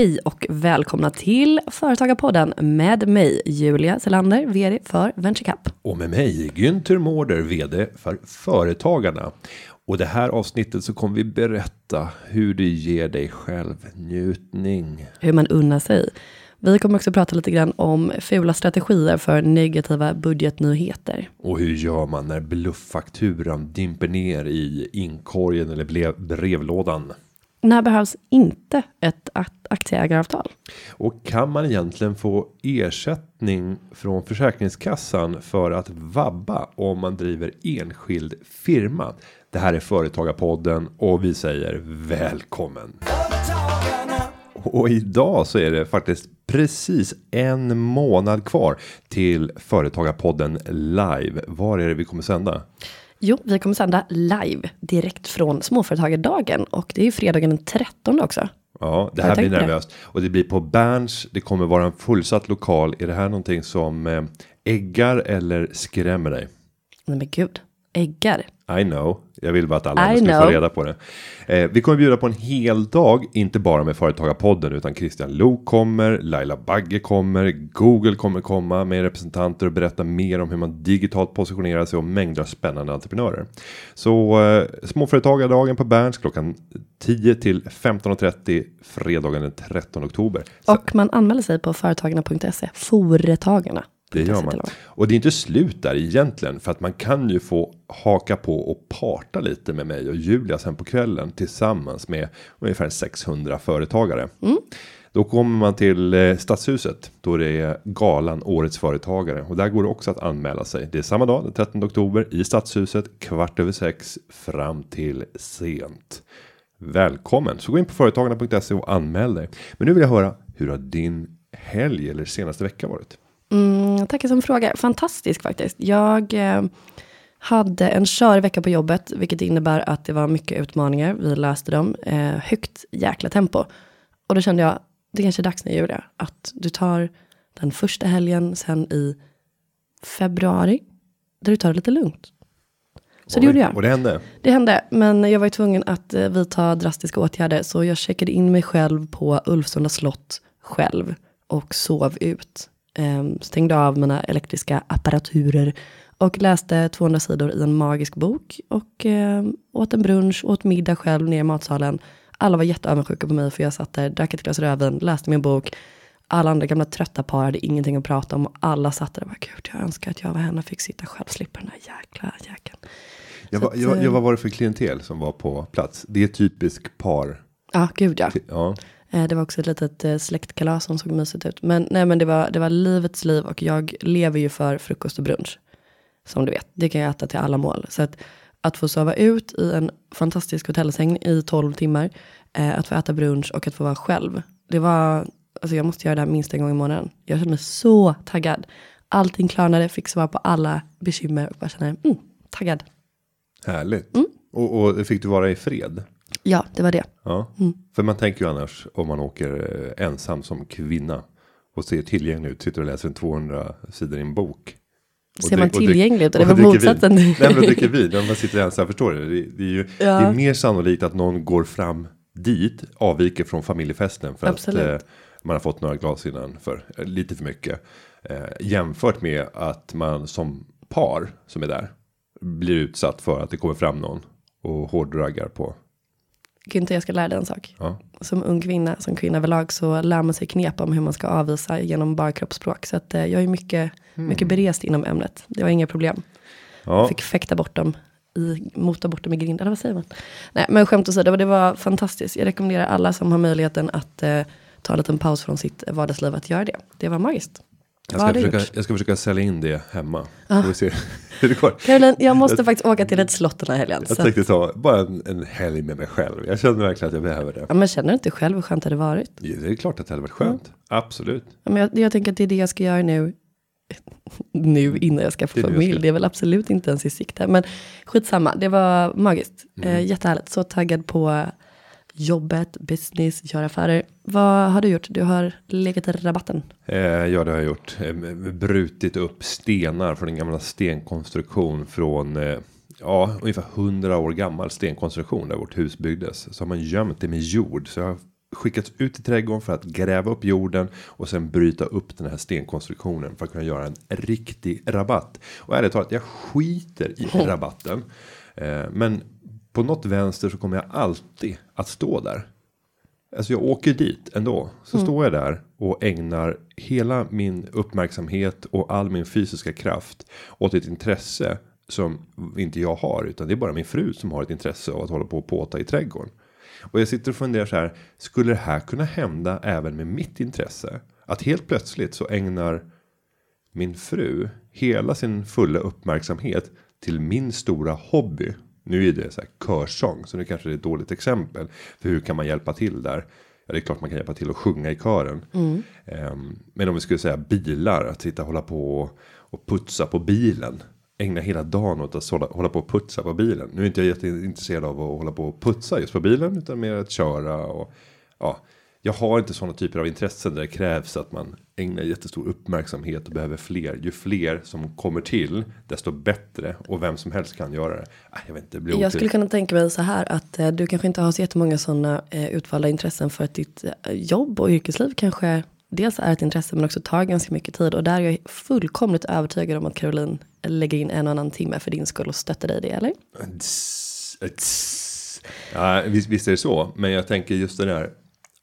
Hej och välkomna till Företagarpodden med mig Julia Selander, vd för VentureCap. Och med mig Günther Mårder, vd för Företagarna. Och det här avsnittet så kommer vi berätta hur du ger dig själv njutning. Hur man unnar sig. Vi kommer också prata lite grann om fula strategier för negativa budgetnyheter. Och hur gör man när blufffakturan dimper ner i inkorgen eller brevlådan? När behövs inte ett aktieägaravtal? Och kan man egentligen få ersättning från Försäkringskassan för att vabba om man driver enskild firma? Det här är Företagarpodden och vi säger välkommen. Och idag så är det faktiskt precis en månad kvar till Företagarpodden live. Var är det vi kommer sända? Jo, vi kommer sända live direkt från Småföretagardagen och det är ju fredagen den 13 också. Ja, det här blir nervöst och det blir på Berns. Det kommer vara en fullsatt lokal. Är det här någonting som eh, äggar eller skrämmer dig? Nej men gud, äggar. I know. Jag vill bara att alla I ska få reda på det. Eh, vi kommer bjuda på en hel dag, inte bara med Företagarpodden, utan Christian Lok kommer, Laila Bagge kommer, Google kommer komma med representanter och berätta mer om hur man digitalt positionerar sig och mängder av spännande entreprenörer. Så eh, småföretagardagen på Berns klockan 10 till 15.30 fredagen den 13 oktober. Så Och man anmäler sig på företagarna.se, Företagarna. Det gör man. Och det är inte slut där egentligen för att man kan ju få haka på och parta lite med mig och Julia sen på kvällen tillsammans med ungefär 600 företagare. Då kommer man till eh, Stadshuset då det är galan Årets Företagare och där går det också att anmäla sig. Det är samma dag den 13 oktober i Stadshuset kvart över sex fram till sent. Välkommen så gå in på företagarna.se och anmäl dig. Men nu vill jag höra hur har din helg eller senaste vecka varit? Mm, tackar som fråga. Fantastisk faktiskt. Jag eh, hade en körig vecka på jobbet, vilket innebär att det var mycket utmaningar. Vi löste dem. Eh, högt jäkla tempo. Och då kände jag, det kanske är dags nu Julia, att du tar den första helgen sen i februari, där du tar det lite lugnt. Så det gjorde jag. Och det hände. Det hände, men jag var ju tvungen att eh, vidta drastiska åtgärder. Så jag checkade in mig själv på Ulvsunda slott själv och sov ut. Ehm, stängde av mina elektriska apparaturer och läste 200 sidor i en magisk bok. Och ehm, åt en brunch, åt middag själv ner i matsalen. Alla var jätteavundsjuka på mig för jag satt där, drack ett glas rödvin, läste min bok. Alla andra gamla trötta par hade ingenting att prata om och alla satt där och bara, gud jag önskar att jag var henne och fick sitta själv, slippa den här jäkla jäkeln. Jag var, att, jag, eh, jag, vad var det för klientel som var på plats? Det är typisk par. Ja, gud ja. Ja, Det var också ett litet eh, släktkalas som såg mysigt ut. Men, nej, men det, var, det var livets liv och jag lever ju för frukost och brunch. Som du vet, det kan jag äta till alla mål. Så att, att få sova ut i en fantastisk hotellsäng i 12 timmar, eh, att få äta brunch och att få vara själv. Det var, alltså jag måste göra det här minst en gång i månaden. Jag kände mig så taggad. Allting klarnade, fick svar på alla bekymmer och bara kände, mm, taggad. härligt. Mm. Och, och fick du vara i fred? Ja, det var det. Ja, Mm. för man tänker ju annars om man åker eh, ensam som kvinna och ser tillgänglig ut, sitter och läser en 200 sidor i en bok. Ser man tillgänglig ut? Det var motsatsen. Nej, men dricker vin när man sitter ensam, förstår du? Det, det är ju Ja. det är mer sannolikt att någon går fram dit, avviker från familjefesten för Absolut. att eh, man har fått några glas innan för eh, lite för mycket. Eh, jämfört med att man som par som är där blir utsatt för att det kommer fram någon och hårdraggar på. Günther, jag ska lära dig en sak. Ja. som ung kvinna, som kvinna överlag, så lär man sig knep om hur man ska avvisa genom bara kroppsspråk. Så att, eh, jag är mycket, mycket berest inom ämnet. Det var inga problem. Ja, Fick fäkta bort dem, i, mota bort dem i grind, eller vad säger man? Nej, men skämt åsido, det var fantastiskt. Jag rekommenderar alla som har möjligheten att eh, ta en liten paus från sitt vardagsliv att göra det. Det var magiskt. Jag, ska försöka, jag ska försöka sälja in det hemma. Ah. Får se hur det går. Caroline, jag måste faktiskt åka till ett slott den här helgen. Jag Så tänkte ta bara en, en helg med mig själv. Jag känner verkligen att jag behöver det. ja, men känner du inte själv hur skönt det hade varit? Ja, Det är klart att det hade varit skönt. Absolut. Ja, men jag, jag tänker att det är det jag ska göra nu. Nu innan jag ska få Det jag familj. ska- Det är väl absolut inte ens i sikte. Men skitsamma, det var magiskt. Mm. Eh, jättehärligt. Så taggad på jobbet, business, göra affärer. Vad har du gjort? Du har legat i rabatten. Eh, ja, det har jag gjort. Eh, brutit upp stenar från en gamla stenkonstruktion från eh, ja, ungefär 100 år gammal stenkonstruktion där vårt hus byggdes. Så har man gömt det med jord. Så jag har skickats ut i trädgården för att gräva upp jorden och sen bryta upp den här stenkonstruktionen för att kunna göra en riktig rabatt. Och ärligt talat, jag skiter i rabatten. Eh, men på något vänster så kommer jag alltid att stå där. Alltså jag åker dit ändå. Så står jag där och ägnar hela min uppmärksamhet och all min fysiska kraft åt ett intresse som inte jag har utan det är bara min fru som har ett intresse av att hålla på och påta i trädgården. Och jag sitter och funderar så här. Skulle det här kunna hända även med mitt intresse? Att helt plötsligt så ägnar min fru hela sin fulla uppmärksamhet till min stora hobby. Nu är det så här körsång så nu kanske det är ett dåligt exempel för hur kan man hjälpa till där? Ja, det är klart man kan hjälpa till att sjunga i kören. Ehm, men om vi skulle säga bilar att sitta och hålla på och, och putsa på bilen ägna hela dagen åt att hålla, hålla på och putsa på bilen. Nu är inte jag jätteintresserad av att hålla på och putsa just på bilen utan mer att köra och ja, jag har inte sådana typer av intressen där det krävs att man ägnar jättestor uppmärksamhet och behöver fler. Ju fler som kommer till, desto bättre och vem som helst kan göra det. Äh, jag vet inte, det blir Jag skulle kunna tänka mig så här att eh, du kanske inte har så jättemånga sådana eh, utvalda intressen för att ditt eh, jobb och yrkesliv kanske dels är ett intresse men också tar ganska mycket tid och där är jag fullkomligt övertygad om att Caroline lägger in en och annan timme för din skull och stöttar dig i det eller? Tss, tss. Ja, visst, visst är det så, men jag tänker just det där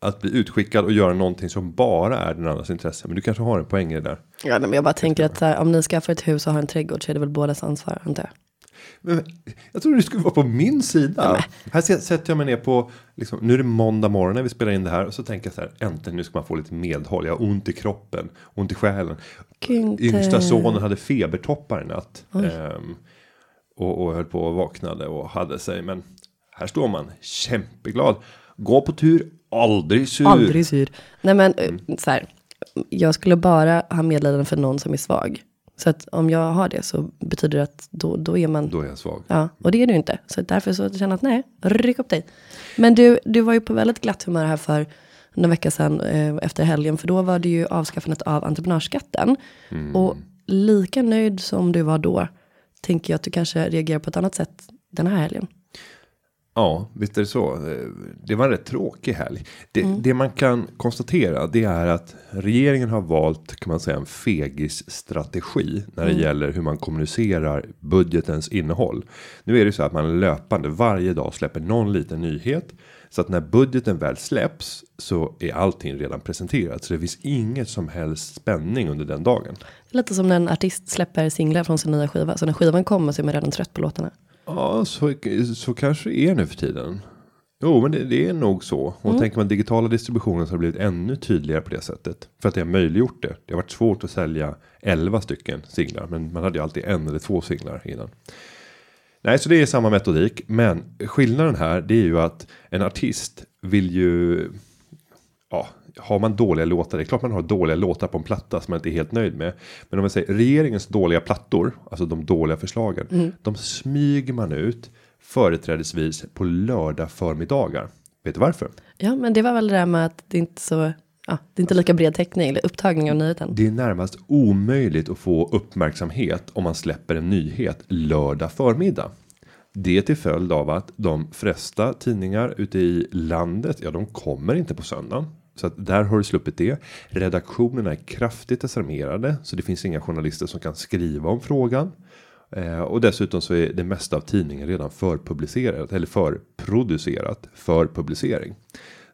att bli utskickad och göra någonting som bara är den andras intresse. Men du kanske har en poäng i det där. Ja, nej, men jag bara tänker att här, om ni skaffar ett hus och har en trädgård så är det väl bådas ansvar, antar jag. Men jag trodde du skulle vara på min sida. Här s- sätter jag mig ner på, liksom, nu är det måndag morgon när vi spelar in det här. Och så tänker jag så här, äntligen nu ska man få lite medhåll. Jag har ont i kroppen, ont i själen. Inte- Yngsta sonen hade febertoppar i natt. Ehm, och, och höll på och vaknade och hade sig. Men här står man, kämpeglad. Gå på tur, aldrig sur. Aldrig sur. Nej men eh, så här, jag skulle bara ha medlidande för någon som är svag. Så att om jag har det så betyder det att då, då är man Då är jag svag. Ja, och det är du inte. Så därför så känner jag att nej, ryck upp dig. Men du, du var ju på väldigt glatt humör här för några veckor sedan eh, efter helgen. För då var det ju avskaffandet av entreprenörsskatten. Och lika nöjd som du var då, tänker jag att du kanske reagerar på ett annat sätt den här helgen. Ja, visst är det så. Det var en rätt tråkig helg. Det, det man kan konstatera det är att regeringen har valt kan man säga en fegis strategi när det gäller hur man kommunicerar budgetens innehåll. Nu är det så att man löpande varje dag släpper någon liten nyhet så att när budgeten väl släpps så är allting redan presenterat så det finns inget som helst spänning under den dagen. Lite som när en artist släpper singlar från sin nya skiva. Så när skivan kommer så är man redan trött på låtarna. Ja, så, så kanske det är nu för tiden. Jo, men det, det är nog så. Och tänker man digitala distributionen så har det blivit ännu tydligare på det sättet. För att det har möjliggjort det. Det har varit svårt att sälja 11 stycken singlar. Men man hade ju alltid en eller två singlar innan. Nej, så det är samma metodik. Men skillnaden här det är ju att en artist vill ju. Ja, har man dåliga låtar, det är klart man har dåliga låtar på en platta som man inte är helt nöjd med. Men om man säger regeringens dåliga plattor, alltså de dåliga förslagen, de smyger man ut företrädesvis på lördag förmiddagar. Vet du varför? Ja, men det var väl det där med att det inte så, ja, det är inte lika bred täckning eller upptagning av nyheten. Det är närmast omöjligt att få uppmärksamhet om man släpper en nyhet lördag förmiddag. Det är till följd av att de flesta tidningar ute i landet, ja de kommer inte på söndagen. Så att där har du sluppit det. Redaktionerna är kraftigt desarmerade så det finns inga journalister som kan skriva om frågan. Eh, och dessutom så är det mesta av tidningen redan förpublicerat eller förproducerat för publicering.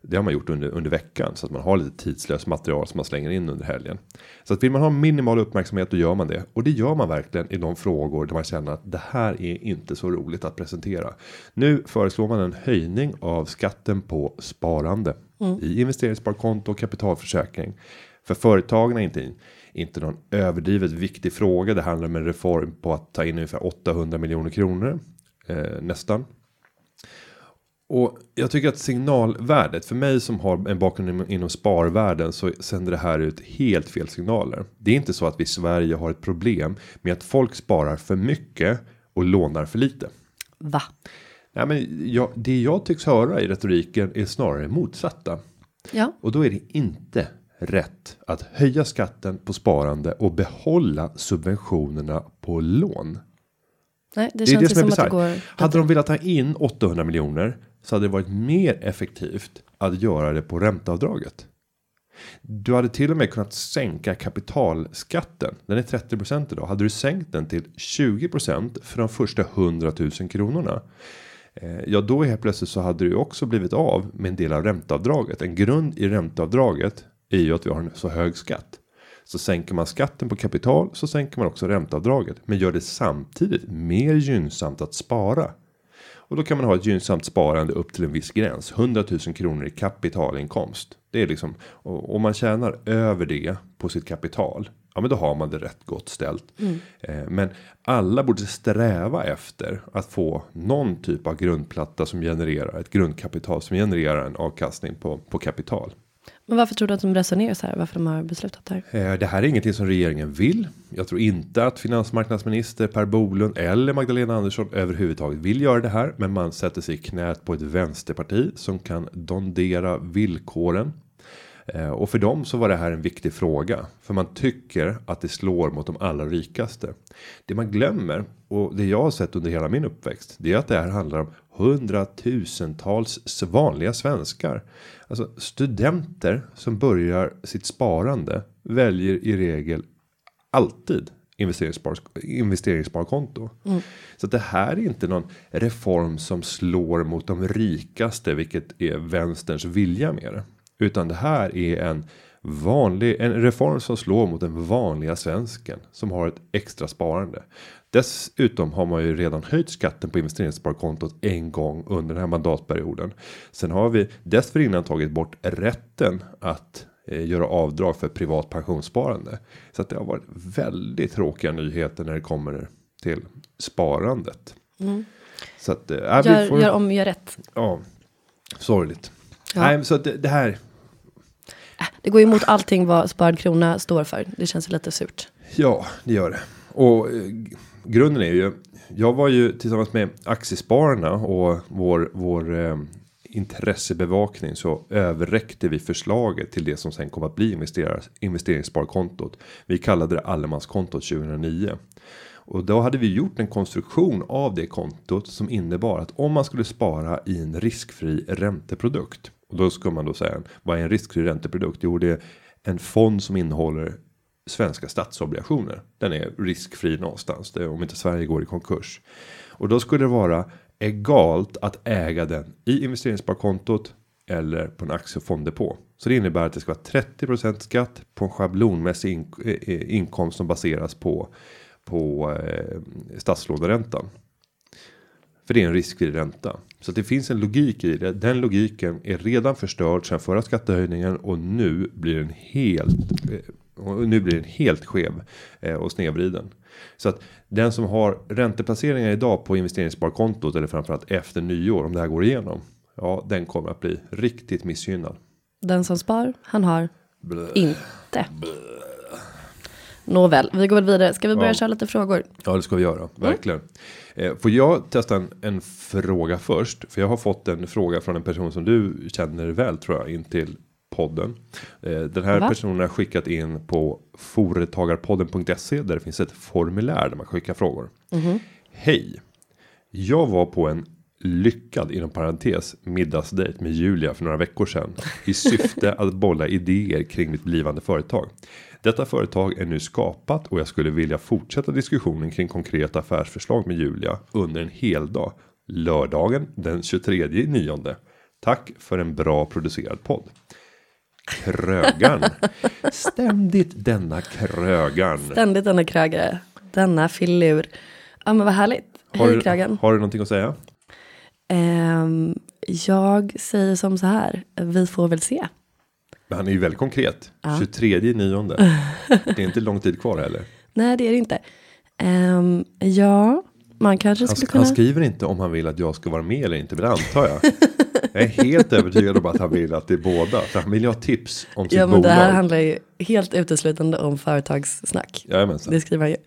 Det har man gjort under, under veckan så att man har lite tidslöst material som man slänger in under helgen. Så att vill man ha minimal uppmärksamhet då gör man det. Och det gör man verkligen i de frågor där man känner att det här är inte så roligt att presentera. Nu föreslår man en höjning av skatten på sparande i investeringssparkonto och kapitalförsäkring. För företagen är inte inte någon överdrivet viktig fråga. Det handlar om en reform på att ta in ungefär 800 miljoner kronor eh, nästan. Och jag tycker att signalvärdet för mig som har en bakgrund inom- inom sparvärlden så sänder det här ut helt fel signaler. Det är inte så att vi i Sverige har ett problem med att folk sparar för mycket och lånar för lite. Va? Ja, men jag, det jag tycks höra i retoriken är snarare motsatta. Ja, Och då är det inte rätt att höja skatten på sparande och behålla subventionerna på lån. nej, det, Det är känns det ju som är som att det går. Hade de velat ta in 800 miljoner så hade det varit mer effektivt att göra det på ränteavdraget. Du hade till och med kunnat sänka kapitalskatten. Den är 30 idag. Hade du sänkt den till 20% för de första 100 000 kronorna. Eh, ja, då helt plötsligt så hade du också blivit av med en del av ränteavdraget. En grund i ränteavdraget är ju att vi har en så hög skatt. Så sänker man skatten på kapital så sänker man också ränteavdraget. Men gör det samtidigt mer gynnsamt att spara. Och då kan man ha ett gynnsamt sparande upp till en viss gräns. 100 000 kronor i kapitalinkomst. Det är liksom om man tjänar över det på sitt kapital. Ja, men då har man det rätt gott ställt. Eh, men alla borde sträva efter att få någon typ av grundplatta som genererar ett grundkapital som genererar en avkastning på på kapital. Men varför tror du att de resonerar så här? Varför de har beslutat det här? Eh, det här är ingenting som regeringen vill. Jag tror inte att finansmarknadsminister Per Bolund eller Magdalena Andersson överhuvudtaget vill göra det här. Men man sätter sig i knät på ett vänsterparti som kan dondera villkoren. Eh, Och för dem så var det här en viktig fråga. För man tycker att det slår mot de allra rikaste. Det man glömmer och det jag har sett under hela min uppväxt. Det är att det här handlar om hundratusentals vanliga svenskar. Alltså studenter som börjar sitt sparande väljer i regel alltid investeringsspar, investeringssparkonto. Så att det här är inte någon reform som slår mot de rikaste, vilket är vänsterns vilja med det. Utan det här är en vanlig en reform som slår mot den vanliga svensken som har ett extra sparande. Dessutom har man ju redan höjt skatten på investeringssparkontot en gång under den här mandatperioden. Sen har vi dessförinnan tagit bort rätten att eh, göra avdrag för privat pensionssparande. Så att det har varit väldigt tråkiga nyheter när det kommer till sparandet. Så att äh, vi Mm. Gör, får, gör om, gör rätt. ja, sorgligt. Ja. Nej, så att det, det här. Det går ju emot allting vad sparad krona står för. Det känns lite surt. Ja, det gör det. Och eh, grunden är ju. Jag var ju tillsammans med aktiespararna och vår vår eh, intressebevakning så överräckte vi förslaget till det som sen kom att bli investerar, investeringssparkontot. Vi kallade det allemanskontot 2009. Och då hade vi gjort en konstruktion av det kontot som innebar att om man skulle spara i en riskfri ränteprodukt. Och då ska man då säga vad är en riskfri ränteprodukt? Jo, det är en fond som innehåller svenska statsobligationer. Den är riskfri någonstans. Det är om inte Sverige går i konkurs. Och då skulle det vara egalt att äga den i investeringssparkontot eller på en aktiefond Så det innebär att det ska vara 30% skatt på en schablonmässig in eh, inkomst som baseras på på eh, statslåneräntan. För det är en riskfri ränta. Så det finns en logik i det. Den logiken är redan förstörd sedan förra skattehöjningen och nu blir den helt eh, och nu blir den helt skev eh, och snedvriden. Så att den som har ränteplaceringar idag på investeringssparkontot eller framförallt efter nyår om det här går igenom. Ja, den kommer att bli riktigt missgynnad. Den som spar, han har inte. Nåväl, vi går väl vidare. Ska vi börja Ja. köra lite frågor? Ja, det ska vi göra. Verkligen. Eh, får jag testa en, en fråga först? För jag har fått en fråga från en person som du känner väl tror jag in till podden. Eh, den här Va? personen har skickat in på företagarpodden.se där det finns ett formulär där man skickar frågor. Hej. Jag var på en lyckad inom parentes middagsdejt med Julia för några veckor sedan i syfte att bolla idéer kring mitt blivande företag. Detta företag är nu skapat och jag skulle vilja fortsätta diskussionen kring konkreta affärsförslag med Julia under en hel dag. Lördagen den 23 nionde. Tack för en bra producerad podd. Krögan. Ständigt denna krögan. Ständigt denna krögare. Denna filur. Ja men vad härligt. Har Hej du, krögen. har du någonting att säga? Ehm, jag säger som så här. Vi får väl se. Han är ju väldigt konkret. Ja. 23 nionde. Det är inte lång tid kvar heller. Nej det är det inte. Ehm, ja, man kanske Han, skulle han kunna. skriver inte om han vill att jag ska vara med eller inte. Men det antar jag. Jag är helt övertygad om att han vill att det är båda. För han vill ju ha tips om sitt Ja men bolag. det här handlar ju helt uteslutande om företagssnack. Jajamensan. Det skriver han ju.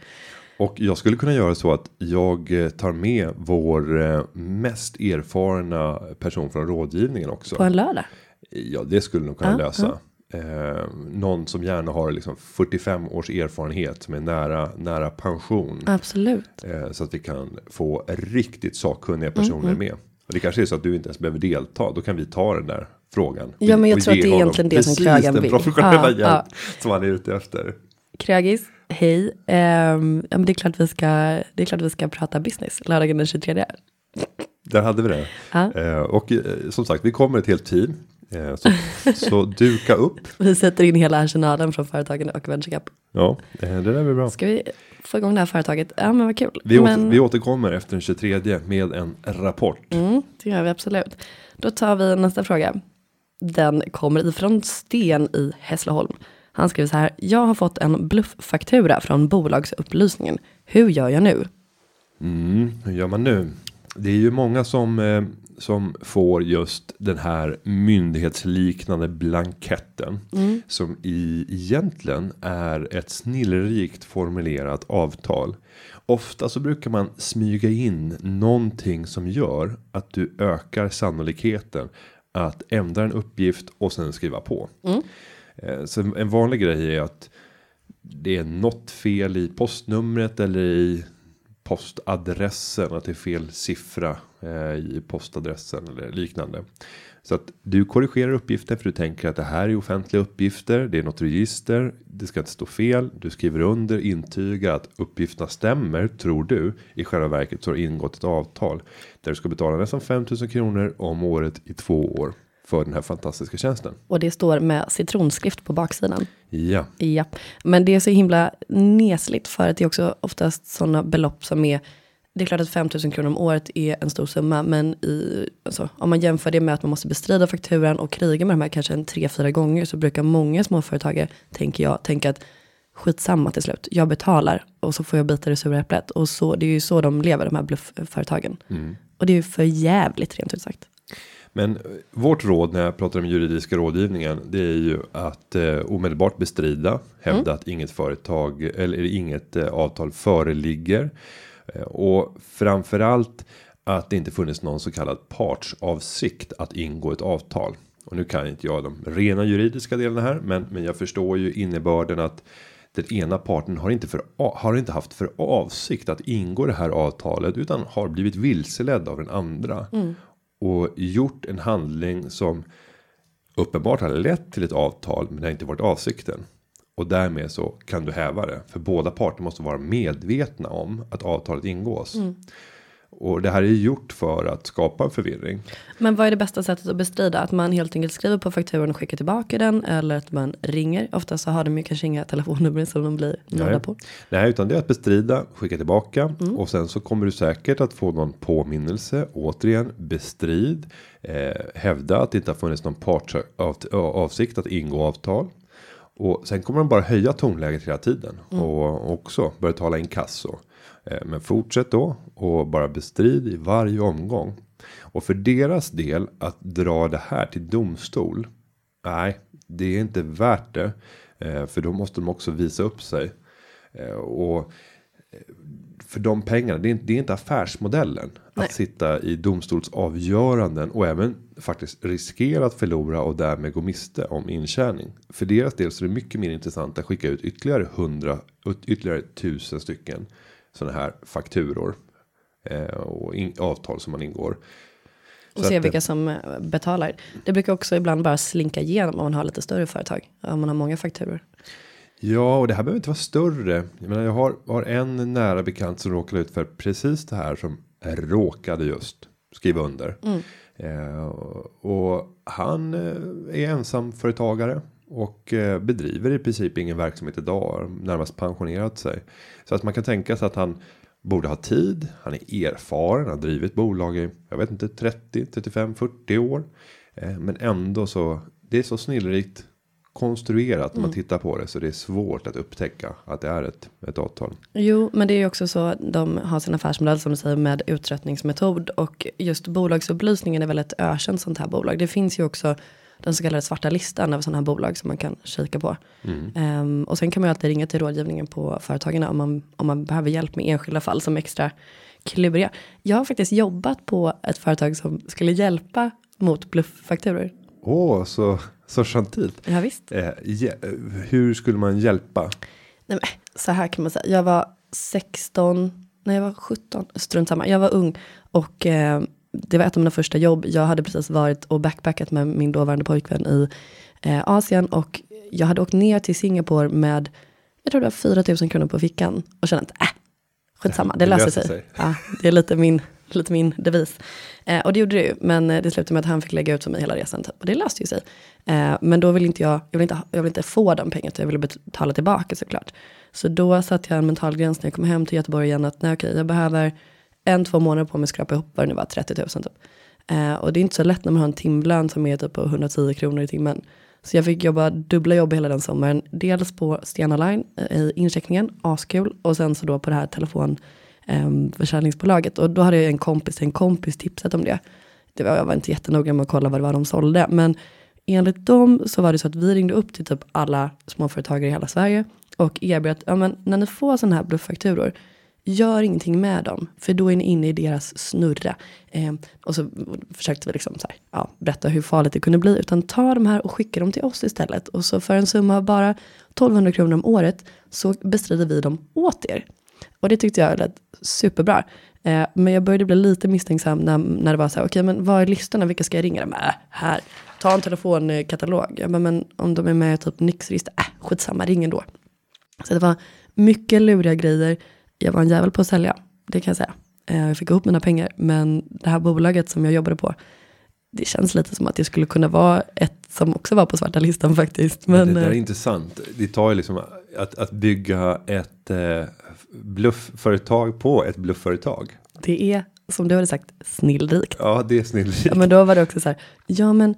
Och jag skulle kunna göra så att jag eh, tar med vår eh, mest erfarna person från rådgivningen också. På en lördag. Ja, det skulle nog kunna Ja, lösa. Eh, någon som gärna har liksom 45 års erfarenhet som är nära nära pension. Absolut. Eh, så att vi kan få riktigt sakkunniga Mm, personer med. Och det kanske är så att du inte ens behöver delta. Då kan vi ta den där frågan. Ja, men jag tror att det är egentligen det som precis krögaren den vill. professionella Ja, hjälp ja. som han är ute efter. Krögis, hej. Ehm, ja, men det, är klart vi ska, det är klart vi ska prata business lördagen den 23. Där hade vi det. Ja. Eh, och eh, som sagt, vi kommer ett helt team. Eh, så, så duka upp. Vi sätter in hela arsenalen från företagen och VentureCap. Ja, eh, det där blir bra. Ska vi få igång det här företaget? Ja, men vad kul. Vi, men, åter, vi återkommer efter den 23 med en rapport. Mm, det gör vi absolut. Då tar vi nästa fråga. Den kommer ifrån Sten i Hässleholm. Han skriver så här. Jag har fått en blufffaktura från bolagsupplysningen. Hur gör jag nu? Mm, hur gör man nu? Det är ju många som eh, som får just den här myndighetsliknande blanketten som i egentligen är ett snillrikt formulerat avtal. Ofta så brukar man smyga in någonting som gör att du ökar sannolikheten att ändra en uppgift och sen skriva på. Eh, Så en vanlig grej är att det är något fel i postnumret eller i postadressen. Att det är fel siffra eh, i postadressen eller liknande. Så att du korrigerar uppgiften för du tänker att det här är offentliga uppgifter. Det är något register. Det ska inte stå fel. Du skriver under intygar att uppgifterna stämmer tror du. I själva verket så har ingått ett avtal där du ska betala nästan 5000 kronor om året i två år för den här fantastiska tjänsten. Och det står med citronskrift på baksidan. Ja, Ja, men det är så himla nesligt för att det är också oftast sådana belopp som är det är klart att 5000 kronor om året är en stor summa, men i, alltså, om man jämför det med att man måste bestrida fakturan och kriga med de här kanske en tre, fyra gånger så brukar många småföretagare, tänker jag, tänka att skitsamma till slut, jag betalar och så får jag bita det sura äpplet. Och så, det är ju så de lever, de här bluffföretagen. Och det är ju för jävligt rent ut sagt. Men eh, vårt råd när jag pratar om juridiska rådgivningen. Det är ju att eh, omedelbart bestrida. Hävda att inget företag eller inget eh, avtal föreligger. Eh, och framförallt att det inte funnits någon så kallad partsavsikt att ingå ett avtal. Och nu kan inte jag de rena juridiska delarna här. Men, men jag förstår ju innebörden att den ena parten har inte, för, har inte haft för avsikt att ingå det här avtalet utan har blivit vilseledd av den andra och gjort en handling som uppenbart har lett till ett avtal men det har inte varit avsikten. Och därmed så kan du häva det. För båda parter måste vara medvetna om att avtalet ingås. Mm. Och det här är gjort för att skapa en förvirring. Men vad är det bästa sättet att bestrida? Att man helt enkelt skriver på fakturan och skickar tillbaka den eller att man ringer? Ofta så har de ju kanske inga telefonnummer som de blir nådda Nej. på. Nej, utan det är att bestrida, skicka tillbaka och sen så kommer du säkert att få någon påminnelse. Återigen bestrid, eh, hävda att det inte har funnits någon partsavsikt att ingå avtal. Och sen kommer de bara höja tonläget hela tiden och också börja tala inkasso. Eh, men fortsätt då och bara bestrid i varje omgång. Och för deras del att dra det här till domstol. Nej, det är inte värt det. Eh, för då måste de också visa upp sig. Eh, och för de pengarna, det är, inte- det är inte affärsmodellen. Nej. Att sitta i domstolsavgöranden och även faktiskt riskera att förlora och därmed gå miste om intjäning. För deras del så är det mycket mer intressant att skicka ut ytterligare hundra, ytterligare tusen stycken sådana här fakturor. Eh, och in, avtal som man ingår. Och Så se att, vilka som eh, betalar. Det brukar också ibland bara slinka igenom om man har lite större företag. Om man har många fakturor. Ja, och det här behöver inte vara större. Jag menar, jag har, har en nära bekant som råkade ut för precis det här som råkade just skriva under. Eh, och han eh, är ensamföretagare och eh, bedriver i princip ingen verksamhet idag. Närmast pensionerat sig. Så att man kan tänka sig att han borde ha tid. Han är erfaren, har drivit bolag i, jag vet inte, 30, 35, 40 år. Eh, men ändå så, det är så snillrikt konstruerat när man tittar på det. Så det är svårt att upptäcka att det är ett, ett avtal. Jo, men det är ju också så de har sin affärsmodell som du säger med uttröttningsmetod och just bolagsupplysningen är väl ett ökänt sånt här bolag. Det finns ju också den så kallade svarta listan över sådana här bolag som man kan kika på. Ehm, och sen kan man ju alltid ringa till rådgivningen på företagen om man, om man behöver hjälp med enskilda fall som extra kluriga. Jag har faktiskt jobbat på ett företag som skulle hjälpa mot blufffakturor. Åh, så, så gentilt. Ja, visst. Eh, hur skulle man hjälpa? Nej, men, så här kan man säga. Jag var 16, nej jag var 17, strunt samma. Jag var ung och eh, det var ett av mina första jobb. Jag hade precis varit och backpackat med min dåvarande pojkvän i eh, Asien och jag hade åkt ner till Singapore med, jag tror det var 4 000 kronor på fickan och kände att äh, skitsamma, det, Det löser sig. sig. Ja, det är lite min, lite min devis. Eh, och det gjorde det ju, men eh, det slutade med att han fick lägga ut för mig hela resan. Typ. Och det löste ju sig. Eh, men då vill inte jag, jag vill inte, jag vill inte få de pengarna, jag ville betala tillbaka såklart. Så då satte jag en mental gräns när jag kom hem till Göteborg igen, att nej okej, jag behöver en, två månader på mig att skrapa ihop vad det nu var, 30 000 typ. Eh, och det är inte så lätt när man har en timlön som är typ på 110 kronor i timmen. Så jag fick jobba dubbla jobb hela den sommaren. Dels på Stena Line eh, i incheckningen, askul. Och sen så då på det här telefonförsäljningsbolaget. Ehm, eh. Och då hade jag en kompis, en kompis tipsat om det. det var, jag var inte jättenoga med att kolla vad det var de sålde. Men enligt dem så var det så att vi ringde upp till typ alla småföretagare i hela Sverige. Och erbjöd att ja, men när ni får sådana här blufffakturor. Gör ingenting med dem, för då är ni inne i deras snurra. Eh, och så försökte vi liksom så här, ja, berätta hur farligt det kunde bli. Utan ta de här och skicka dem till oss istället. Och så för en summa av bara 1200 kronor om året så bestrider vi dem åt er. Och det tyckte jag lät superbra. Eh, men jag började bli lite misstänksam när, när det var så här, okej men vad är listorna, vilka ska jag ringa? Äh, här, ta en telefonkatalog. Jag bara, men om de är med i typ Nix-register, äh, skitsamma, ring ändå. Så det var mycket luriga grejer. Jag var en jävel på att sälja, det kan jag säga. Eh, Jag fick ihop mina pengar, men det här bolaget som jag jobbade på, det känns lite som att det skulle kunna vara ett som också var på svarta listan faktiskt. Men, det där är eh, intressant. Det tar ju liksom att, att bygga ett eh, bluffföretag på ett bluffföretag. det är, som du hade sagt, snillrikt. Ja, det är snillrikt. Ja, men då var det också så här, ja men,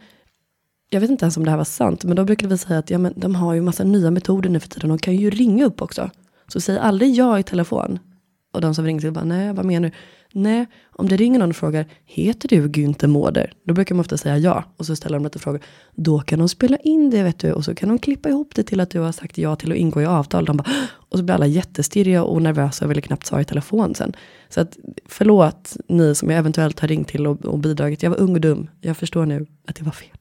jag vet inte ens om det här var sant, men då brukade vi säga att ja, men, de har ju massa nya metoder nu för tiden, de kan ju ringa upp också. Så säg aldrig ja i telefon. Och de som ringer till bara, nej, vad menar du? Nej, om det ringer någon och frågar, heter du Günther Mårder? Då brukar man ofta säga ja. Och så ställer de lite frågor. Då kan de spela in det, vet du. Och så kan de klippa ihop det till att du har sagt ja till att ingå i avtal. De bara, och så blir alla jättestirriga och nervösa och vill knappt svara i telefon sen. Så att, förlåt ni som jag eventuellt har ringt till och, och bidragit. Jag var ung och dum. Jag förstår nu att det var fel.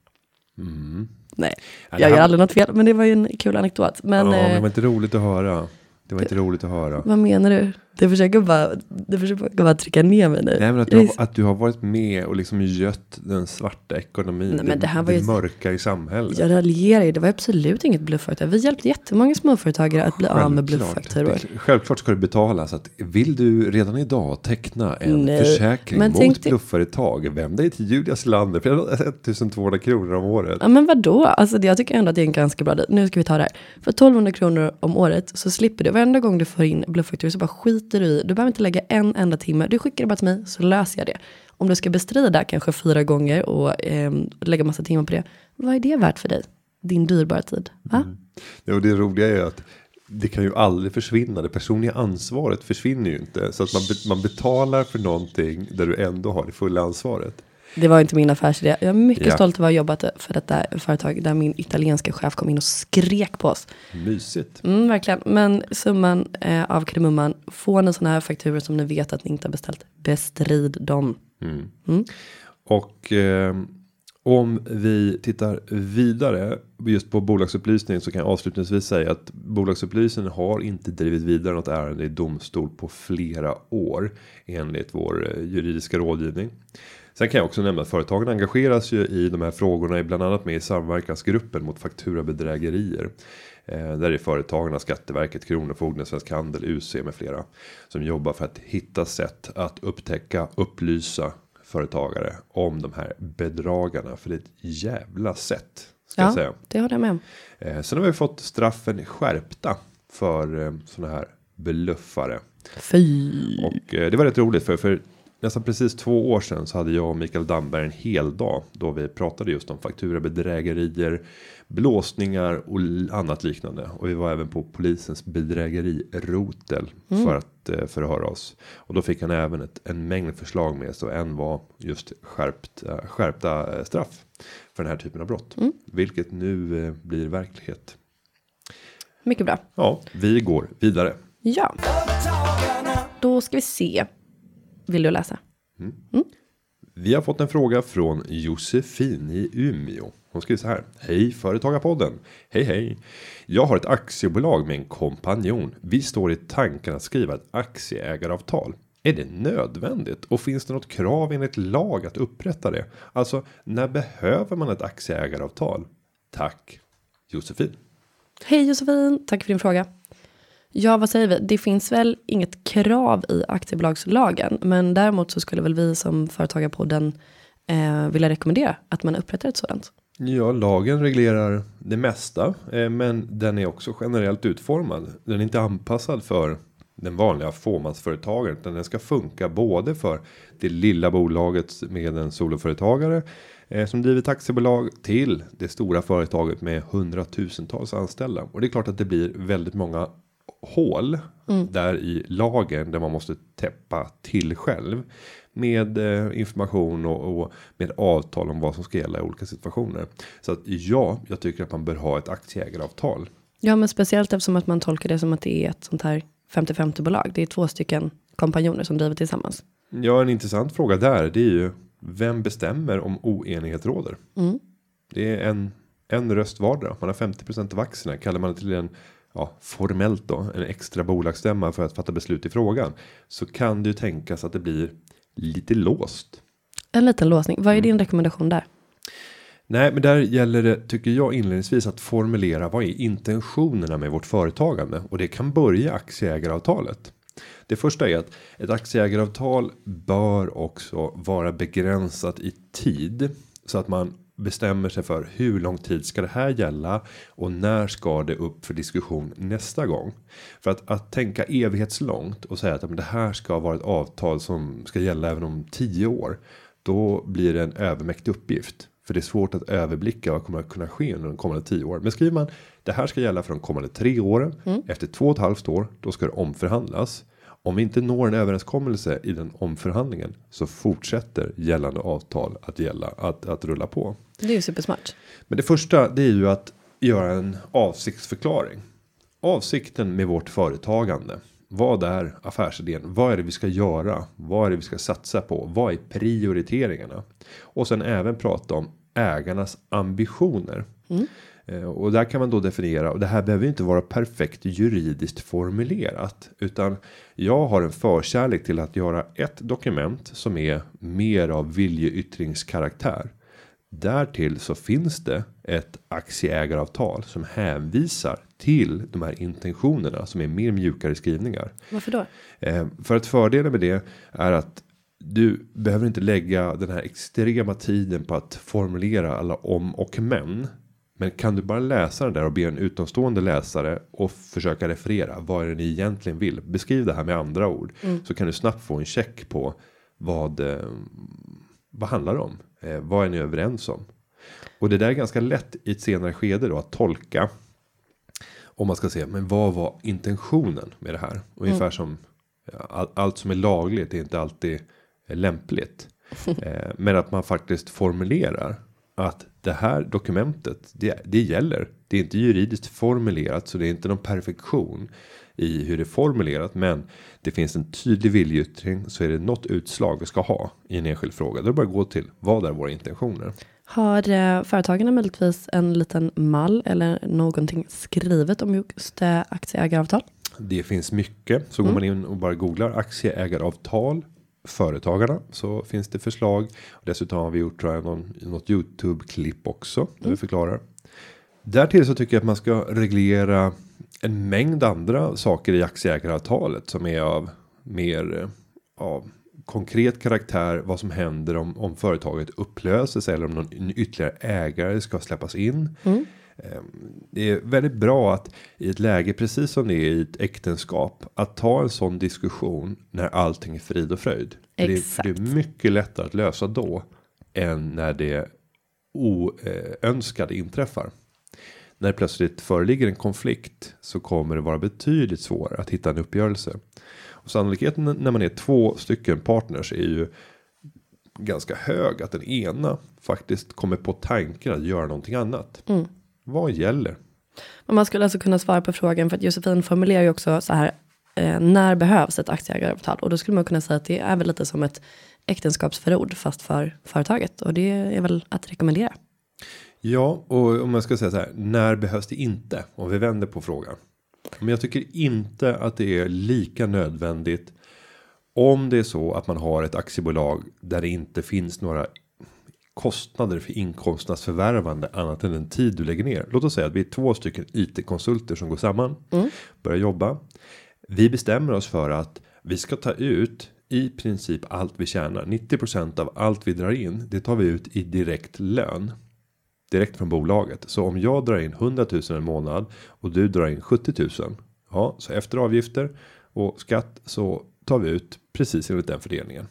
Nej, Ja, det jag gör aldrig något fel. Men det var ju en kul anekdot. Men, ja, men eh, det var inte roligt att höra. Det var inte roligt att höra. vad menar du? Du försöker bara, du försöker bara trycka ner mig nu. Nej, men att, du har, att du har varit med och liksom gött den svarta ekonomin. Nej, men det här var ju- mörka i samhället. Jag raljerar ju, det var absolut inget bluffföretag. Vi hjälpte jättemånga småföretagare att bli av med blufffakturor. Det- Självklort ska du betala. Så att vill du redan idag teckna en Nej, försäkring mot tänk dig- bluffföretag. Vänd dig till Julia Selander för 1200 kronor om året. Ja men vadå? Alltså det- jag tycker ändå att det är en ganska bra deal. Nu ska vi ta det här. För 1200 kronor om året så slipper du, varenda gång du får in blufffakturor så bara skiter du i. Du behöver inte lägga en enda timme. Du skickar det bara till mig så löser jag det. Om du ska bestrida kanske fyra gånger och eh, lägga massa timmar på det. Vad är det värt för dig? Din dyrbara tid. Va? Mm. Ja, och det roliga är att det kan ju aldrig försvinna. Det personliga ansvaret försvinner ju inte. Så att man, be- man betalar för någonting där du ändå har det fulla ansvaret. Det var inte min affärsidé. Jag är mycket Ja. stolt över att ha jobbat för detta företag där min italienska chef kom in och skrek på oss. Mysigt. Mm, verkligen. Men summan eh, av kardemumman, får ni sådana här fakturor som ni vet att ni inte har beställt, bestrid dem. Mm. Och eh, om vi tittar vidare just på bolagsupplysning så kan jag avslutningsvis säga att bolagsupplysningen har inte drivit vidare något ärende i domstol på flera år enligt vår eh, juridiska rådgivning. Sen kan jag också nämna att företagen engageras ju i de här frågorna, bland annat med i samverkansgruppen mot fakturabedrägerier. Eh, där är företagarna, Skatteverket, Kronofogden, Svensk Handel, UC med flera. Som jobbar för att hitta sätt att upptäcka, upplysa företagare om de här bedragarna. För det är ett jävla sätt. Ska jag Ja, säga. det håller jag med om. Eh, sen har vi fått straffen skärpta för eh, såna här bluffare. Fy. Och det var rätt roligt för, för nästan precis två år sedan så hade jag och Mikael Damberg en hel dag då vi pratade just om fakturabedrägerier, blåsningar och annat liknande. Och vi var även på polisens bedrägerirotel för att eh, förhöra oss. Och då fick han även ett, en mängd förslag med sig och en var just skärpt, eh, skärpta eh, straff för den här typen av brott. Vilket nu blir verklighet. Mycket bra. Ja, vi går vidare. Ja, då ska vi se. Vill du läsa? Vi har fått en fråga från Josefin i Umeå. Hon skriver så här. Hej Företagarpodden. Hej hej. Jag har ett aktiebolag med en kompanjon. Vi står i tanken att skriva ett aktieägaravtal. Är det nödvändigt och finns det något krav enligt lag att upprätta det? Alltså när behöver man ett aktieägaravtal? Tack Josefin. Hej Josefin, tack för din fråga. Ja, vad säger vi? Det finns väl inget krav i aktiebolagslagen, men däremot så skulle väl vi som företagarpodden eh, vilja rekommendera att man upprättar ett sådant. Ja, lagen reglerar det mesta, eh, men den är också generellt utformad. Den är inte anpassad för den vanliga fåmansföretagaren, utan den ska funka både för det lilla bolaget med en soloföretagare eh, som driver ett aktiebolag till det stora företaget med hundratusentals anställda. Och det är klart att det blir väldigt många hål där i lagen där man måste täppa till själv med eh, information och, och med avtal om vad som ska gälla i olika situationer. Så att ja, jag tycker att man bör ha ett aktieägaravtal. Ja, men speciellt eftersom att man tolkar det som att det är ett sånt här 50-50 bolag. Det är två stycken kompanjoner som driver tillsammans. Ja, en intressant fråga där. Det är ju vem bestämmer om oenighet råder? Det är en en röst vardera. Man har 50 av aktierna. Kallar man det till en ja, formellt då en extra bolagsstämma för att fatta beslut i frågan så kan det ju tänkas att det blir lite låst. En liten låsning. Vad är din rekommendation där? Nej, men där gäller det tycker jag inledningsvis att formulera vad är intentionerna med vårt företagande och det kan börja aktieägaravtalet. Det första är att ett aktieägaravtal bör också vara begränsat i tid så att man bestämmer sig för hur lång tid ska det här gälla och när ska det upp för diskussion nästa gång. För att, att tänka evighetslångt och säga att men det här ska vara ett avtal som ska gälla även om tio år. Då blir det en övermäktig uppgift. För det är svårt att överblicka vad kommer att kunna ske under de kommande tio år. Men skriver man det här ska gälla för de kommande tre åren. Efter två och ett halvt år då ska det omförhandlas. Om vi inte når en överenskommelse i den omförhandlingen så fortsätter gällande avtal att gälla att, att rulla på. Det är ju supersmart. Men det första det är ju att göra en avsiktsförklaring. Avsikten med vårt företagande. Vad är affärsidén? Vad är det vi ska göra? Vad är det vi ska satsa på? Vad är prioriteringarna? Och sen även prata om ägarnas ambitioner. Eh, Och där kan man då definiera och det här behöver inte vara perfekt juridiskt formulerat utan jag har en förkärlek till att göra ett dokument som är mer av viljeyttringskaraktär. Därtill så finns det ett aktieägaravtal som hänvisar till de här intentionerna som är mer mjukare skrivningar. Varför då? Eh, för att fördelen med det är att du behöver inte lägga den här extrema tiden på att formulera alla om och men. Men kan du bara läsa den där och be en utomstående läsare och försöka referera vad är det ni egentligen vill? Beskriv det här med andra ord så kan du snabbt få en check på vad eh, vad handlar det om? Eh, vad är ni överens om? Och det där är ganska lätt i ett senare skede då att tolka. Om man ska se, men vad var intentionen med det här? Ungefär som ja, all, allt som är lagligt är inte alltid eh, lämpligt. eh, men att man faktiskt formulerar att det här dokumentet det, det gäller. Det är inte juridiskt formulerat så det är inte någon perfektion i hur det är formulerat. Men det finns en tydlig viljeyttring så är det något utslag vi ska ha i en enskild fråga. Då bara gå till vad är våra intentioner? Har eh, företagarna möjligtvis en liten mall eller någonting skrivet om just eh, aktieägaravtal? Det finns mycket så går man in och bara googlar aktieägaravtal företagarna så finns det förslag. Dessutom har vi gjort tror jag, någon, något Youtube klipp också där vi förklarar. Därtill så tycker jag att man ska reglera en mängd andra saker i aktieägaravtalet som är av mer eh, av konkret karaktär vad som händer om, om företaget upplöses eller om någon ytterligare ägare ska släppas in. Eh, det är väldigt bra att i ett läge precis som det är i ett äktenskap att ta en sån diskussion när allting är frid och fröjd. För Det, är, det är mycket lättare att lösa då än när det oönskade inträffar. När plötsligt föreligger en konflikt så kommer det vara betydligt svårare att hitta en uppgörelse. Och sannolikheten när man är två stycken partners är ju ganska hög att den ena faktiskt kommer på tanken att göra någonting annat. Mm. Vad gäller? Men man skulle alltså kunna svara på frågan för att Josefin formulerar ju också så här. Eh, när behövs ett aktieägaravtal? Och då skulle man kunna säga att det är väl lite som ett äktenskapsförord fast för företaget och det är väl att rekommendera. Ja, och om man ska säga så här, när behövs det inte? Om vi vänder på frågan. Men jag tycker inte att det är lika nödvändigt. Om det är så att man har ett aktiebolag där det inte finns några kostnader för inkomsternas förvärvande annat än den tid du lägger ner. Låt oss säga att vi är två stycken IT konsulter som går samman, Mm. börjar jobba. Vi bestämmer oss för att vi ska ta ut i princip allt vi tjänar. 90% av allt vi drar in, det tar vi ut i direkt lön. Direkt från bolaget. Så om jag drar in 100 000 en månad och du drar in 70 000. Ja, så efter avgifter och skatt så tar vi ut precis enligt den fördelningen.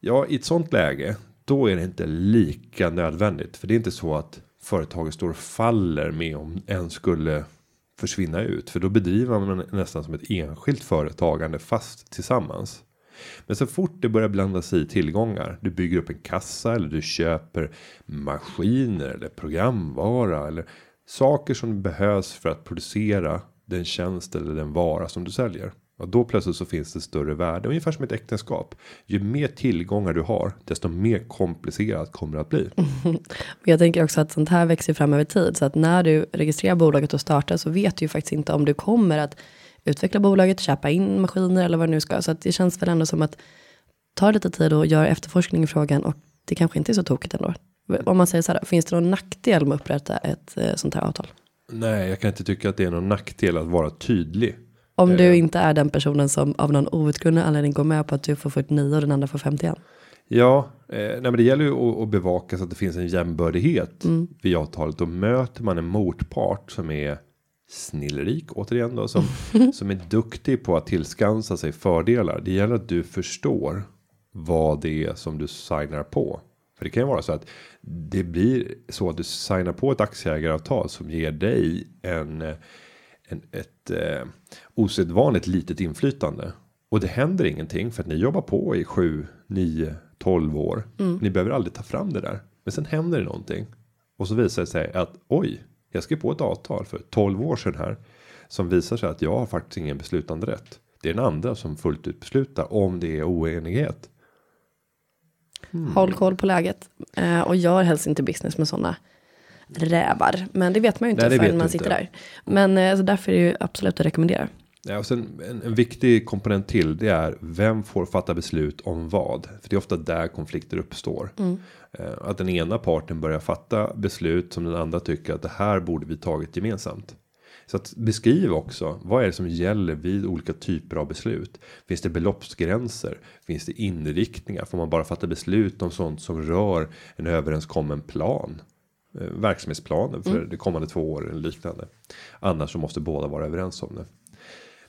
Ja, i ett sånt läge, då är det inte lika nödvändigt. För det är inte så att företaget står och faller med om en skulle försvinna ut. För då bedriver man nästan som ett enskilt företagande fast tillsammans. Men så fort det börjar blanda sig i tillgångar. Du bygger upp en kassa eller du köper maskiner eller programvara eller saker som behövs för att producera den tjänst eller den vara som du säljer. Och då plötsligt så finns det större värde ungefär som ett äktenskap. Ju mer tillgångar du har, desto mer komplicerat kommer det att bli. Men jag tänker också att sånt här växer fram över tid så att när du registrerar bolaget och startar så vet du ju faktiskt inte om du kommer att utveckla bolaget, köpa in maskiner eller vad det nu ska. Så att det känns väl ändå som att ta lite tid och gör efterforskning i frågan och det kanske inte är så tokigt ändå. Om man säger så här, finns det någon nackdel med att upprätta ett eh, sånt här avtal? Nej, jag kan inte tycka att det är någon nackdel att vara tydlig. Om du Eh. inte är den personen som av någon outgrundlig anledning går med på att du får 49 och den andra får 51. Ja, eh, nej men det gäller ju att, bevaka så att det finns en jämbördighet vid avtalet. Då möter man en motpart som är snillrik återigen då som som är duktig på att tillskansa sig fördelar. Det gäller att du förstår vad det är som du signar på. För det kan ju vara så att det blir så att du signar på ett aktieägaravtal som ger dig en en, ett eh, osedvanligt litet inflytande. Och det händer ingenting för att ni jobbar på i 7, 9, 12 år. Ni behöver aldrig ta fram det där. Men sen händer det någonting. Och så visar det sig att oj, jag skrev på ett avtal för 12 år sedan här. Som visar sig att jag har faktiskt ingen beslutande rätt. Det är den andra som fullt ut beslutar om det är oenighet. Håll koll på läget. Eh, och gör helst inte business med sådana rävar. Men det vet man ju inte Nej, förrän man sitter inte. där. Men eh, så därför är det ju absolut att rekommendera. Ja, och sen en, en viktig komponent till det är vem får fatta beslut om vad? För det är ofta där konflikter uppstår. Eh, Att den ena parten börjar fatta beslut som den andra tycker att det här borde vi tagit gemensamt. Så att beskriv också vad är det som gäller vid olika typer av beslut. Finns det beloppsgränser? Finns det inriktningar? Får man bara fatta beslut om sånt som rör en överenskommen plan? Eh, verksamhetsplanen för de kommande två åren liknande. Annars så måste båda vara överens om det.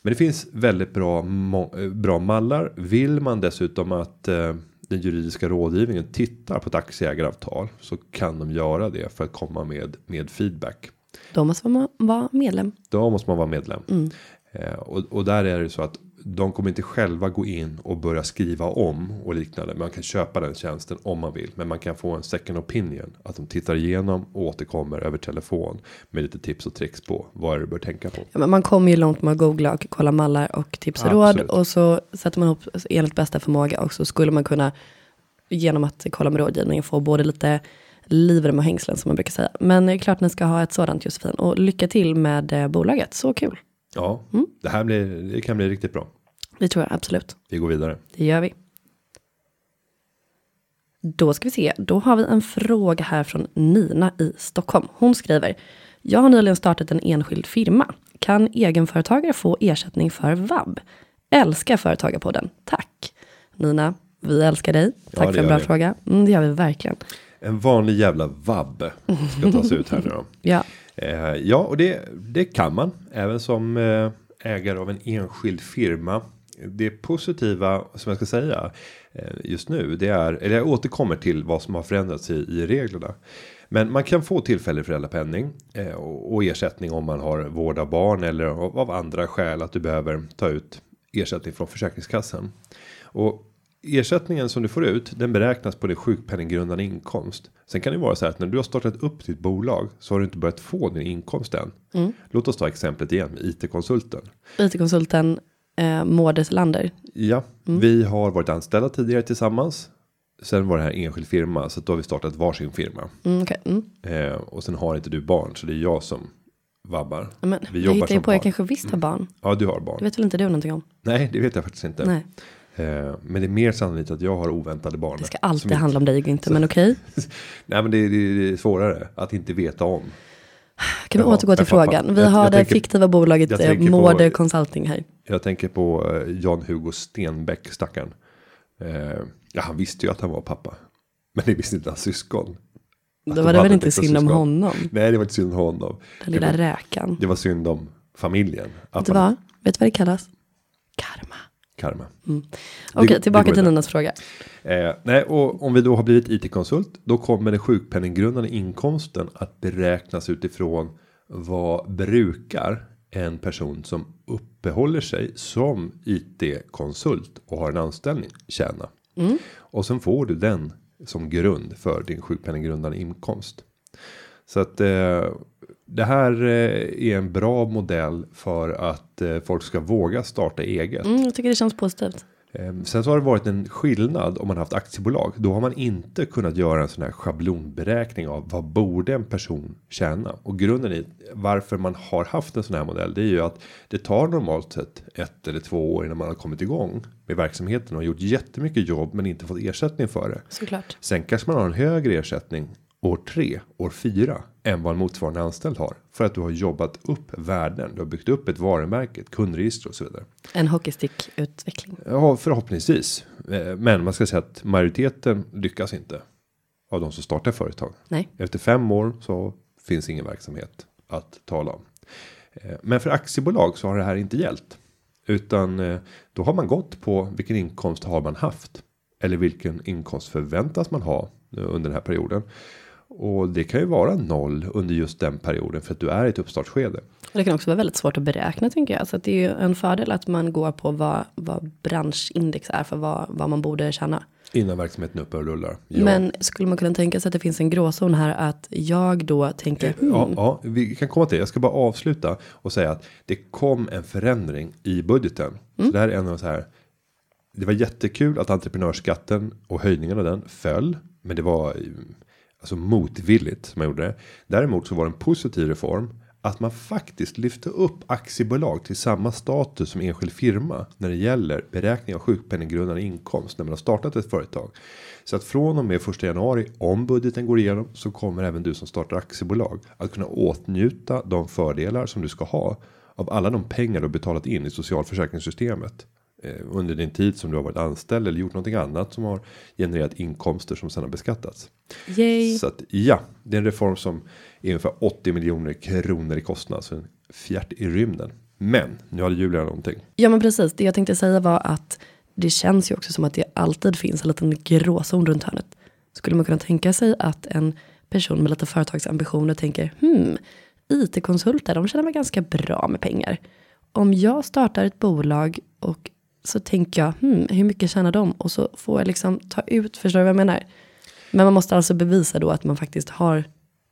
Men det finns väldigt bra, eh, bra mallar. Vill man dessutom att eh, den juridiska rådgivningen tittar på ett aktieägaravtal så kan de göra det för att komma med med feedback. Då måste man vara medlem. Då måste man vara medlem. Eh, och, och där är det så att de kommer inte själva gå in och börja skriva om och liknande. Man kan köpa den tjänsten om man vill, men man kan få en second opinion att de tittar igenom och återkommer över telefon med lite tips och tricks på vad är det du bör tänka på. Ja, men man kommer ju långt med att googla och kolla mallar och tips och råd. Och så sätter man ihop enligt bästa förmåga. Och så skulle man kunna genom att kolla med rådgivningen få både lite livrem och hängslen som man brukar säga. Men det är klart ni ska ha ett sådant Josefin. Och lycka till med eh, bolaget. Så kul. Ja, det här blir, det kan bli riktigt bra. Det tror jag absolut. Vi går vidare. Det gör vi. Då ska vi se, då har vi en fråga här från Nina i Stockholm. Hon skriver, jag har nyligen startat en enskild firma. Kan egenföretagare få ersättning för vab? Älskar företagarpodden, tack. Nina, vi älskar dig. Ja, Tack det för en bra vi. fråga. Mm, det gör vi verkligen. En vanlig jävla vabb ska tas ut här nu då. Ja, Eh, ja, och det, det kan man även som eh, ägare av en enskild firma. Det positiva som jag ska säga eh, just nu, det är, eller jag återkommer till vad som har förändrats i, i reglerna. Men man kan få tillfällig föräldrapenning eh, och, och ersättning om man har vård av barn eller av, av andra skäl att du behöver ta ut ersättning från Försäkringskassan. Och ersättningen som du får ut den beräknas på din sjukpenninggrundande inkomst. Sen kan det vara så här att när du har startat upp ditt bolag så har du inte börjat få din inkomst än. Låt oss ta exemplet igen med IT-konsulten. IT-konsulten eh, Lander. Ja, vi har varit anställda tidigare tillsammans. Sen var det här enskild firma så då har vi startat varsin firma. Mm, okej. mm. Eh, och sen har inte du barn så det är jag som vabbar. Men, Vi jag jobbar hittar ju på, jag barn. kanske visst har barn. Ja, du har Det barn. vet väl inte du någonting om? Nej, det vet jag faktiskt inte. Nej, men det är mer sannolikt att jag har oväntade barn. det ska alltid inte- handla om dig Günther, men okej. Nej, men det är, det är svårare att inte veta om. Kan vi Ja, återgå till fattar. frågan? Vi Jag- har jag det tänker- fiktiva bolaget eh, Mårder Consulting här. Jag tänker på eh, Jan-Hugo Stenbeck, stackaren. Eh, ja, han visste ju att han var pappa. Men det visste inte hans syskon. Då var det väl inte synd om honom? Nej, det var inte synd om honom. Den lilla räkan. Det var synd om familjen. Vet du vad? Vet du vad det kallas? Karma. Karma. Okej, det tillbaka till. Ninas fråga. Eh, nej, och om vi då har blivit IT-konsult, då kommer den sjukpenninggrundande inkomsten att beräknas utifrån vad brukar en person som uppehåller sig som IT-konsult och har en anställning tjäna. Och sen får du den som grund för din sjukpenninggrundande inkomst. Så att eh, det här eh, är en bra modell för att eh, folk ska våga starta eget. Mm, jag tycker det känns positivt. Ehm, Sen så har det varit en skillnad om man haft aktiebolag. Då har man inte kunnat göra en sån här schablonberäkning av vad borde en person tjäna. Och grunden i varför man har haft en sån här modell. Det är ju att det tar normalt sett ett eller två år innan man har kommit igång med verksamheten och gjort jättemycket jobb men inte fått ersättning för det. Såklart. Sen kanske man har en högre ersättning år tre, år fyra än vad en motsvarande anställd har för att du har jobbat upp värden. Du har byggt upp ett varumärke, ett kundregister och så vidare. En hockeystick-utveckling. Ja, förhoppningsvis. Eh, Men man ska säga att majoriteten lyckas inte. Av de som startar företag. Nej. Efter fem år så finns ingen verksamhet att tala om. Eh, Men för aktiebolag så har det här inte gällt. Utan eh, då har man gått på vilken inkomst har man haft. Eller vilken inkomst förväntas man ha under den här perioden. Och det kan ju vara noll under just den perioden för att du är i ett uppstartsskede. Det kan också vara väldigt svårt att beräkna tänker jag. Så att det är ju en fördel att man går på vad, vad branschindex är för vad, vad man borde tjäna. Innan verksamheten uppe och rullar. Ja. Men skulle man kunna tänka sig att det finns en gråzon här att jag då tänker hmm, Ja, ja, vi kan komma till det. Jag ska bara avsluta och säga att det kom en förändring i budgeten. Så det här är en av så här. Det var jättekul att entreprenörsskatten och höjningen av den föll, men det var alltså motvilligt som man gjorde det. Däremot så var det en positiv reform att man faktiskt lyfte upp aktiebolag till samma status som enskild firma när det gäller beräkning av sjukpenninggrundande inkomst när man har startat ett företag. Så att från och med första januari om budgeten går igenom så kommer även du som startar aktiebolag att kunna åtnjuta de fördelar som du ska ha av alla de pengar du har betalat in i socialförsäkringssystemet under din tid som du har varit anställd eller gjort någonting annat som har genererat inkomster som sedan har beskattats. yay. Så att ja, det är en reform som är ungefär 80 miljoner kronor i kostnad. Så en fjärt i rymden. Men nu hade Julia någonting. Ja men precis, det jag tänkte säga var att det känns ju också som att det alltid finns en liten gråzon runt hörnet. Skulle man kunna tänka sig att en person med lite företagsambitioner tänker hmm, IT-konsulter, de tjänar väl ganska bra med pengar. Om jag startar ett bolag och så tänker jag, hmm, hur mycket tjänar de? Och så får jag liksom ta ut, förstår du vad jag menar? Men man måste alltså bevisa då att man faktiskt har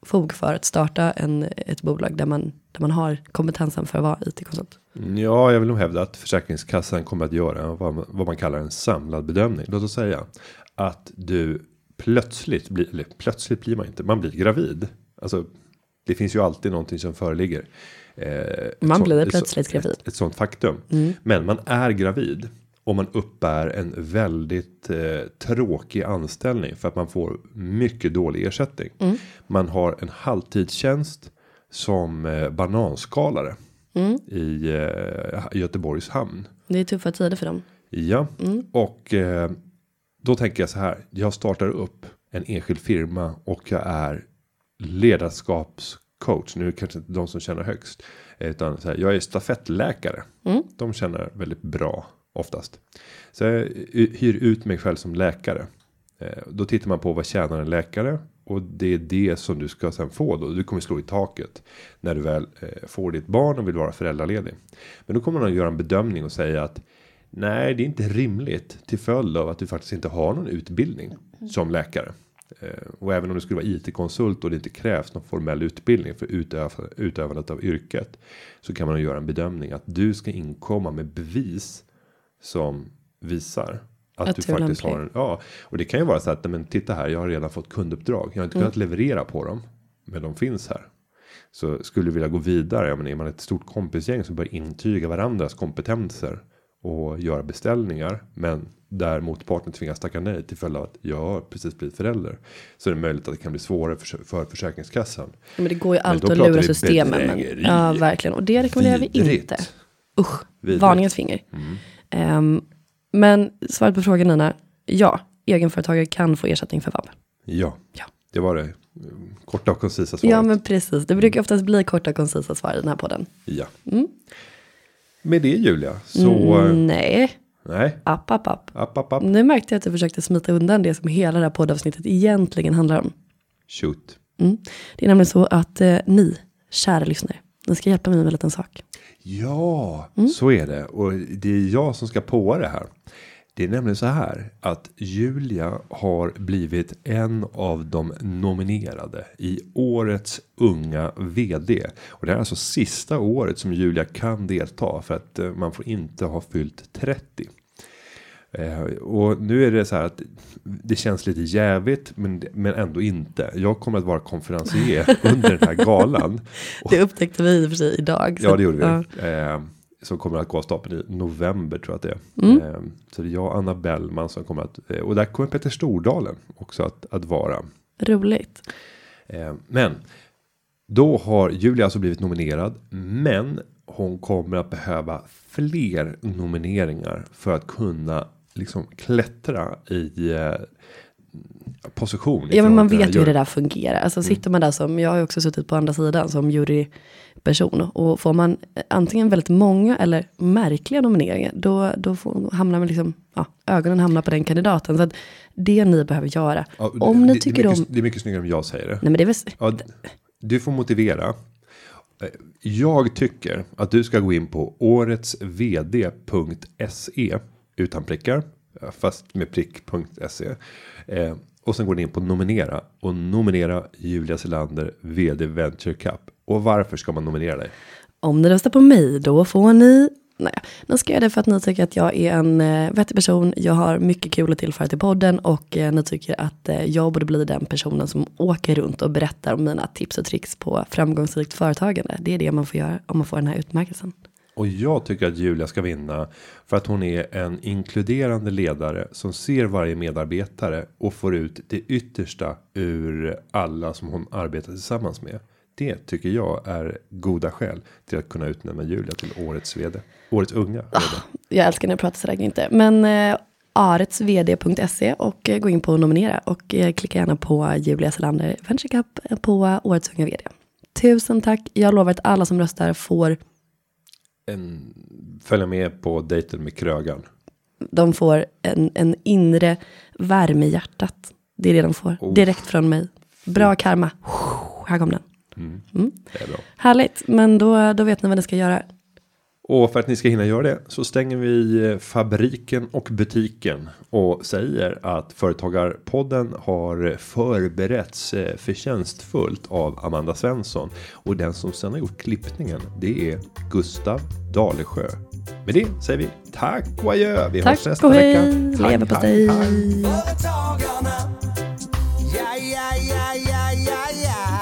fog för att starta en, ett bolag där man, där man har kompetensen för att vara IT-konsult. Mm. Ja, jag vill nog hävda att Försäkringskassan kommer att göra vad man, vad man kallar en samlad bedömning. Låt oss säga att du plötsligt blir, eller plötsligt blir man inte, man blir gravid. Alltså, det finns ju alltid någonting som föreligger. Eh, ett Man sånt- blir ett plötsligt gravid. Ett, ett sånt faktum. Men man är gravid. Och man uppbär en väldigt eh, tråkig anställning för att man får mycket dålig ersättning. Man har en halvtidstjänst som eh, bananskalare i eh, Göteborgs hamn. Det är tuffa tider för dem. Ja, och eh, då tänker jag så här. Jag startar upp en enskild firma och jag är ledarskapscoach. Nu kanske inte de som känner högst. Utan så här, jag är stafettläkare. De känner väldigt bra oftast. Så jag hyr ut mig själv som läkare. Eh, Då tittar man på vad tjänar en läkare. Och det är det som du ska sen få då. Du kommer slå i taket. När du väl eh, får ditt barn och vill vara föräldraledig. Men då kommer att göra en bedömning och säga att. Nej, det är inte rimligt till följd av att du faktiskt inte har någon utbildning som läkare. Eh, Och även om du skulle vara IT-konsult och det inte krävs någon formell utbildning för utöv utövandet av yrket. Så kan man göra en bedömning att du ska inkomma med bevis som visar att, Att du faktiskt har en, ja, och det kan ju vara så att, men titta här, jag har redan fått kunduppdrag. Jag har inte kunnat leverera på dem, men de finns här. Så skulle du vilja gå vidare, ja, men är man ett stort kompisgäng som bör intyga varandras kompetenser och göra beställningar, men där motparten tvingas tacka nej till följd av att jag har precis blivit förälder. Så är det möjligt att det kan bli svårare för, för Försäkringskassan. Men det går ju alltid att lura systemen. Men, ja, verkligen. Och det rekommenderar vi inte. Usch, Vidrigt. varningens finger. Ehm, men svaret på frågan Nina, ja, egenföretagare kan få ersättning för vab. Ja, Ja. det var det mm, korta och koncisa svaret. Ja, men precis. Det brukar oftast bli korta och koncisa svar i den här podden. Ja. Med det Julia, så Mm, nej, nej, app, app, app. app, app, app, Nu märkte jag att du försökte smita undan det som hela det här poddavsnittet egentligen handlar om. shoot. Mm. Det är nämligen så att eh, ni, kära lyssnare, ni ska hjälpa mig med en liten sak. Ja, Mm. så är det. Och det är jag som ska påa det här. Det är nämligen så här att Julia har blivit en av de nominerade i årets unga vd. Och det är alltså sista året som Julia kan delta för att eh, man får inte ha fyllt 30. Eh, och nu är det så här att det känns lite jävigt men, men ändå inte. Jag kommer att vara konferencier under den här galan. Det upptäckte vi i och för sig idag. så Ja det gjorde vi. ja. Som kommer att gå av stapeln i november tror jag att det är. Mm. Eh, så det är jag och Anna Bellman som kommer att. Eh, och där kommer Peter Stordalen också att, att vara. Roligt. Eh, men då har Julia alltså blivit nominerad. Men hon kommer att behöva fler nomineringar för att kunna liksom klättra i eh, position. Ja men man till den vet ju hur det där fungerar. Alltså Mm. sitter man där som, jag har ju också suttit på andra sidan som juryperson. Och får man antingen väldigt många eller märkliga nomineringar. Då, då får, hamnar man liksom, ja, ögonen hamnar på den kandidaten. Så att det ni behöver göra. Ja, om det, ni tycker det, är om, mycket, det är mycket snyggare om jag säger det. nej men det är väl, Ja, du får motivera. Eh, Jag tycker att du ska gå in på åretsvd.se utan prickar eh, fast med prick.se eh, och sen går ni in på nominera och nominera Julia Selander vd Venture Cup. Och varför ska man nominera dig? om ni röstar på mig då får ni, nej, nu ska göra det för att ni tycker att jag är en eh, vettig person. Jag har mycket kul att tillföra till podden och eh, ni tycker att eh, jag borde bli den personen som åker runt och berättar om mina tips och tricks på framgångsrikt företagande. Det är det man får göra om man får den här utmärkelsen. Och jag tycker att Julia ska vinna för att hon är en inkluderande ledare som ser varje medarbetare och får ut det yttersta ur alla som hon arbetar tillsammans med. Det tycker jag är goda skäl till att kunna utnämna Julia till årets vd. Årets unga vd. Ah, jag älskar när jag pratar sådär inte. Men eh, aretsvd.se och eh, gå in på nominera och eh, klicka gärna på Julia Selander Venture Cup på Årets Unga VD. Tusen tack. Jag lovar att alla som röstar får, en, följa med på dejten med Krögan. de får en, en inre värme i hjärtat. Det är det de får. Oh. Direkt från mig. Bra karma. Här kom den. Det är bra. Härligt, men då, då vet ni vad ni ska göra. Och för att ni ska hinna göra det så stänger vi eh, fabriken och butiken och säger att företagarpodden har förberetts eh, förtjänstfullt av Amanda Svensson och den som sen har gjort klippningen. Det är Gustav Dalesjö. Med det säger vi tack och adjö. Vi hörs Tack nästa och vecka. hej. Tack, Leverpastej. tack, tack. Företagarna. Ja, ja, ja, ja, ja, ja.